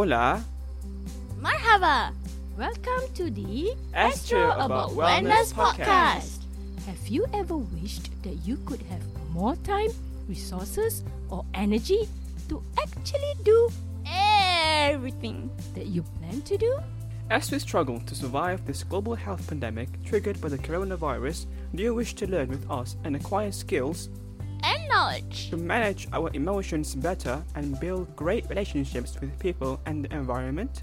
Hola. Marhaba. Welcome to the ASK Trio About Wellness podcast. Have you ever wished that you could have more time, resources, or energy to actually do everything that you plan to do? As we struggle to survive this global health pandemic triggered by the coronavirus, do you wish to learn with us and acquire skills And knowledge. to manage our emotions better and build great relationships with people and the environment?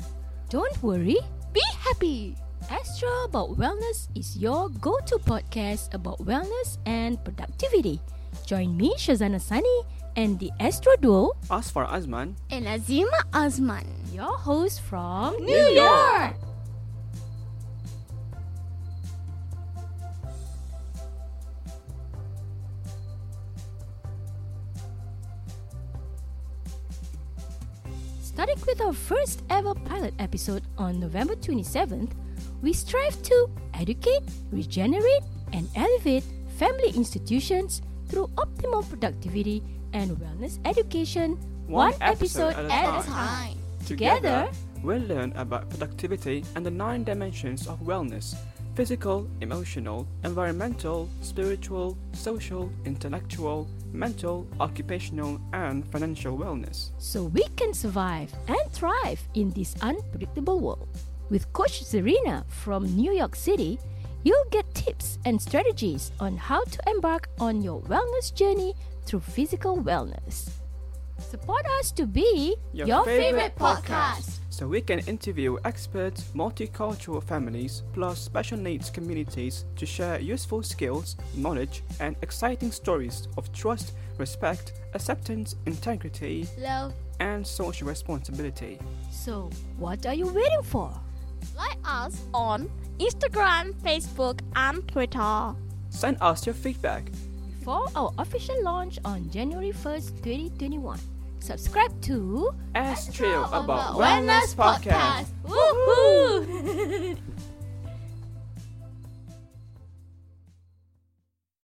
Don't worry, be happy. ASK Trio About Wellness is your go to podcast about wellness and productivity. Join me, Syazana Sani, and the Astro Duo, Azfar Azman, and Azimah Azman. your host from New York. Starting with our first ever pilot episode on November 27th, we strive to educate, regenerate, and elevate family institutions through optimal productivity and wellness education, one, episode, at, a time. Together, we'll learn about productivity and the nine dimensions of wellness physical, emotional, environmental, spiritual, social, intellectual, mental, occupational, and financial wellness. so we can survive and thrive in this unpredictable world. With Coach Zarina from New York City, you'll get tips and strategies on how to embark on your wellness journey through physical wellness. Support us to be Your favorite podcast. So we can interview experts, multicultural families, plus special needs communities to share useful skills, knowledge, and exciting stories of trust, respect, acceptance, integrity, Love, and social responsibility. So, what are you waiting for? like us on Instagram, Facebook, and Twitter. Send us your feedback. For our official launch on January 1st, 2021, subscribe to ASK Trio About Wellness Podcast. Woohoo!